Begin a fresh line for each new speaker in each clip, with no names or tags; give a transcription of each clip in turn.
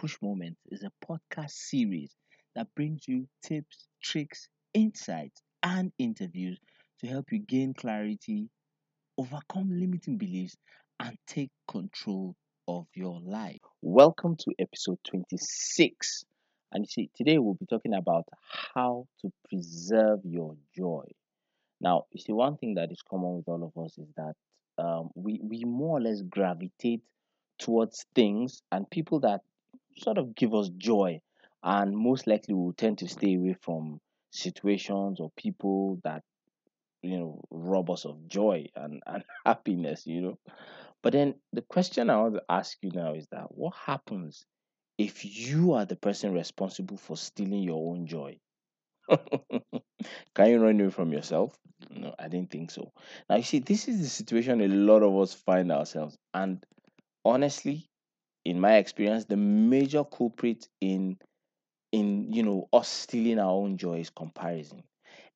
Push Moment is a podcast series that brings you tips, tricks, insights, and interviews to help you gain clarity, overcome limiting beliefs, and take control of your life. Welcome to episode 26. And you see, today we'll be talking about how to preserve your joy. Now, you see, one thing that is common with all of us is that um, we, we more or less gravitate towards things and people that sort of give us joy. And most likely we'll tend to stay away from situations or people that, you know, rob us of joy and, and happiness, you know. But then the question I want to ask you now is that what happens if you are the person responsible for stealing your own joy? Can you run away from yourself? No, I didn't think so. Now, you see, this is the situation a lot of us find ourselves. And honestly, in my experience, the major culprit in in you know us stealing our own joy is comparison.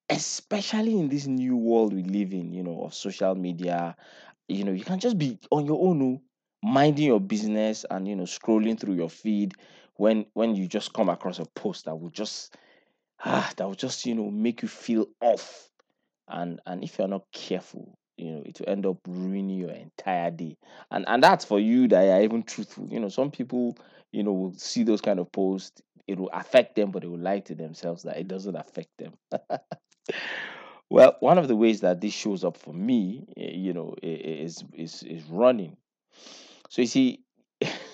Especially in this new world we live in you know of social media. You know you can just be on your own oh, minding your business and you know scrolling through your feed when when you just come across a post that will just ah that will just you know make you feel off. And and if you're not careful you know it will end up ruining your entire day. And and that's for you that are even truthful. You know some people you know will see those kind of posts it will affect them but they will lie to themselves that it doesn't affect them. Well one of the ways that this shows up for me eh, you know is is is running. So you see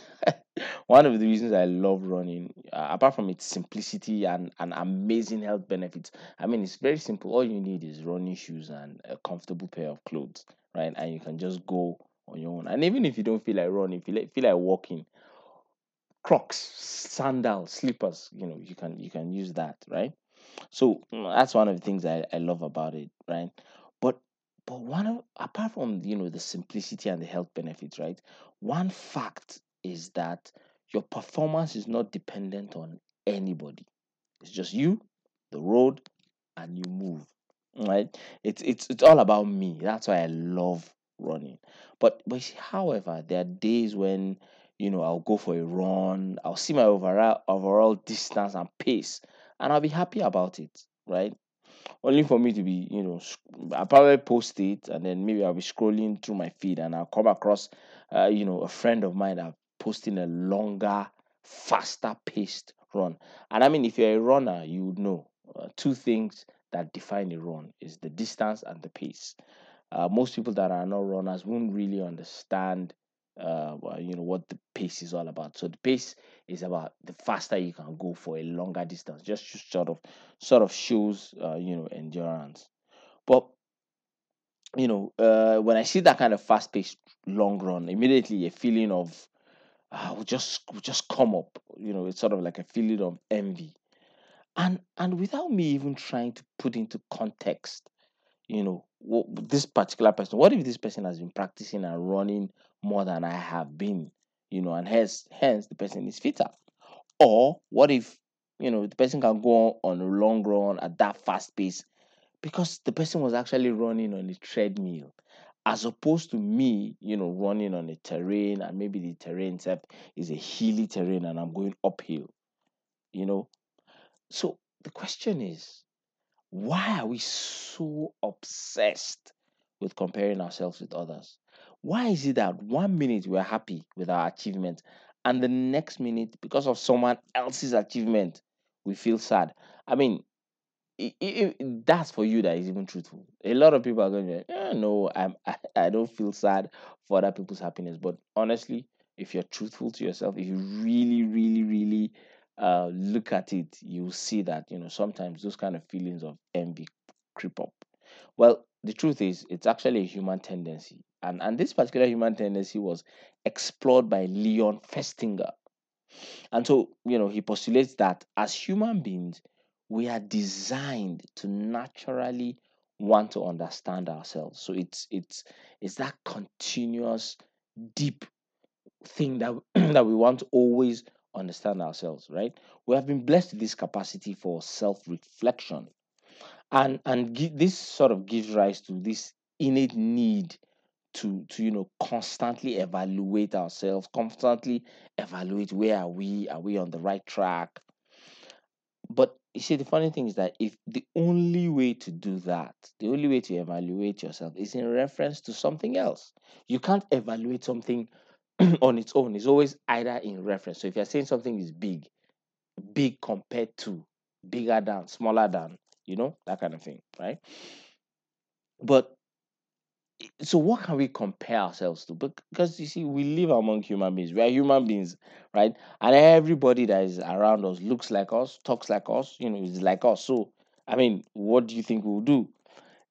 one of the reasons I love running, uh, apart from its simplicity and, and amazing health benefits, I mean, it's very simple. All you need is running shoes and a comfortable pair of clothes, right? And you can just go on your own. And even if you don't feel like running, feel like, feel like walking, Crocs, sandals, slippers, you know, you can you can use that, right? So mm, that's one of the things I, I love about it, right? But but one of apart from you know the simplicity and the health benefits, right? One fact is that your performance is not dependent on anybody. It's just you, the road, and you move. Right? It's it's it's all about me. That's why I love running. But but see, however, there are days when you know I'll go for a run, I'll see my overall overall distance and pace, and I'll be happy about it, right? Only for me to be, you know, I'll probably post it and then maybe I'll be scrolling through my feed and I'll come across, uh, you know, a friend of mine that posting a longer, faster paced run. And I mean, if you're a runner, you would know uh, two things that define a run is the distance and the pace. Uh, most people that are not runners won't really understand uh you know what the pace is all about so the pace is about the faster you can go for a longer distance just to sort of sort of shows uh, you know endurance but you know uh when i see that kind of fast paced long run immediately a feeling of uh, will just just come up you know it's sort of like a feeling of envy. And and without me even trying to put into context you know what, this particular person what if this person has been practicing and running more than i have been you know and hence hence the person is fitter? Or what if you know the person can go on a long run at that fast pace because the person was actually running on a treadmill as opposed to me you know running on a terrain and maybe the terrain itself is a hilly terrain and i'm going uphill you know so the question is why are we so obsessed with comparing ourselves with others? Why is it that one minute we're happy with our achievement and the next minute, because of someone else's achievement, we feel sad? I mean, that's for you that is even truthful. A lot of people are going to, eh, no, I'm, I, I don't feel sad for other people's happiness. But honestly, if you're truthful to yourself, if you really, really, really uh, look at it, you'll see that, you know, sometimes those kind of feelings of envy creep up. Well, the truth is, it's actually a human tendency. And, and this particular human tendency was explored by Leon Festinger. And so, you know, he postulates that as human beings, we are designed to naturally want to understand ourselves. So it's it's it's that continuous deep thing that that we want to always understand ourselves, right? We have been blessed with this capacity for self-reflection. And and this sort of gives rise to this innate need to to you know constantly evaluate ourselves constantly evaluate where are we are we on the right track but you see the funny thing is that if the only way to do that the only way to evaluate yourself is in reference to something else. You can't evaluate something on its own. It's always either in reference. So if you're saying something is big big compared to bigger than smaller than you know that kind of thing right? But so what can we compare ourselves to? Bec- because you see we live among human beings. We are human beings right? And everybody that is around us looks like us talks like us you know is like us. So i mean what do you think we'll do?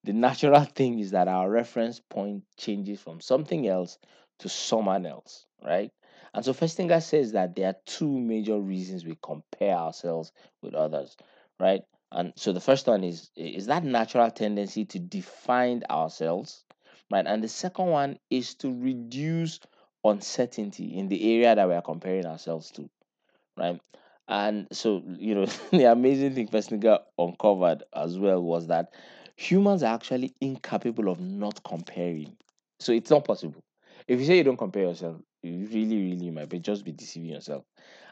The natural thing is that our reference point changes from something else to someone else right? And so Festinger says that there are two major reasons we compare ourselves with others right? And so the first one is is that natural tendency to define ourselves right? And the second one is to reduce uncertainty in the area that we are comparing ourselves to, right? And so, you know, the amazing thing Festinger uncovered as well was that humans are actually incapable of not comparing. So it's not possible. If you say you don't compare yourself, you really, really might be just be deceiving yourself.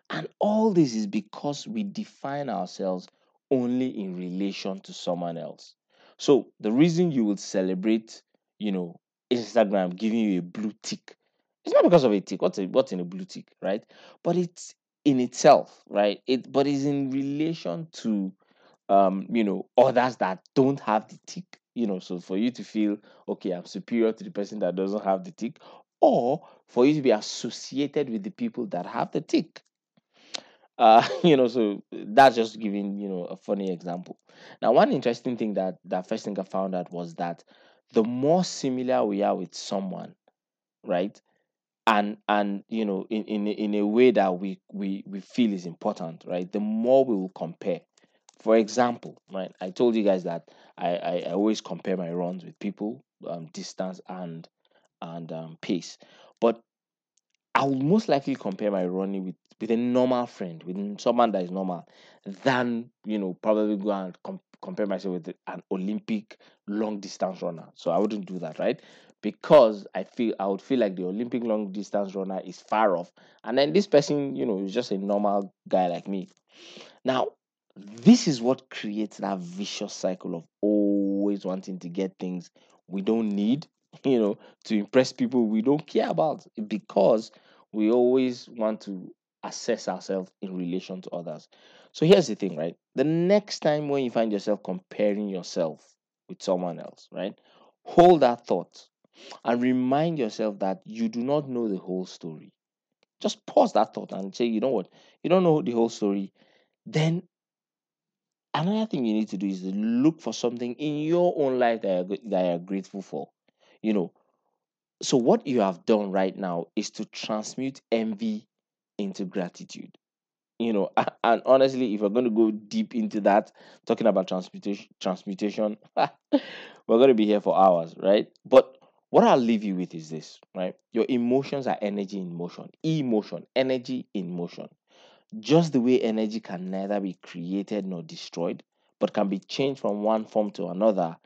And all this is because we define ourselves only in relation to someone else. So the reason you will celebrate, you know, Instagram giving you a blue tick, it's not because of a tick. What's a, what's in a blue tick, right? But it's in itself, right? It but it's in relation to um, you know, others that don't have the tick. You know, so for you to feel okay, I'm superior to the person that doesn't have the tick, or for you to be associated with the people that have the tick uh you know so that's just giving you know a funny example now one interesting thing that that Festinger found out was that the more similar we are with someone right? And and you know in in, in a way that we we we feel is important right? The more we will compare. For example right i told you guys that i i, I always compare my runs with people um distance and and um pace. But I would most likely compare my running with with a normal friend, with someone that is normal, than you know probably go and com- compare myself with an Olympic long distance runner. So I wouldn't do that, right? Because I feel I would feel like the Olympic long distance runner is far off, and then this person, you know, is just a normal guy like me. Now, this is what creates that vicious cycle of always wanting to get things we don't need, you know, to impress people we don't care about because we always want to assess ourselves in relation to others. So here's the thing, right? The next time when you find yourself comparing yourself with someone else, right? Hold that thought and remind yourself that you do not know the whole story. Just pause that thought and say, you know what? You don't know the whole story. Then another thing you need to do is look for something in your own life that you're, that you're grateful for. You know, so what you have done right now is to transmute envy into gratitude. You know, and honestly, if we're going to go deep into that, talking about transmutation, transmutation, we're going to be here for hours, right? But what I'll leave you with is this, right? Your emotions are energy in motion, emotion, energy in motion. Just the way energy can neither be created nor destroyed, but can be changed from one form to another,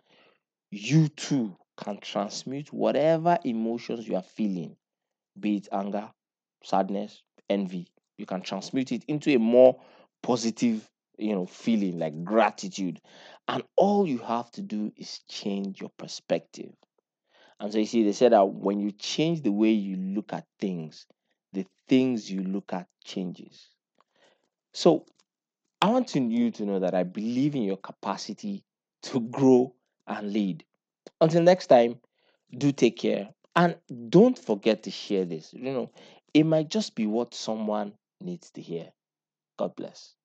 you too can transmute whatever emotions you are feeling, be it anger, sadness, envy. You can transmute it into a more positive, you know, feeling like gratitude. And all you have to do is change your perspective. And so you see, they said that when you change the way you look at things, the things you look at changes. So I want you to know that I believe in your capacity to grow and lead. Until next time, do take care and don't forget to share this. You know, it might just be what someone needs to hear. God bless.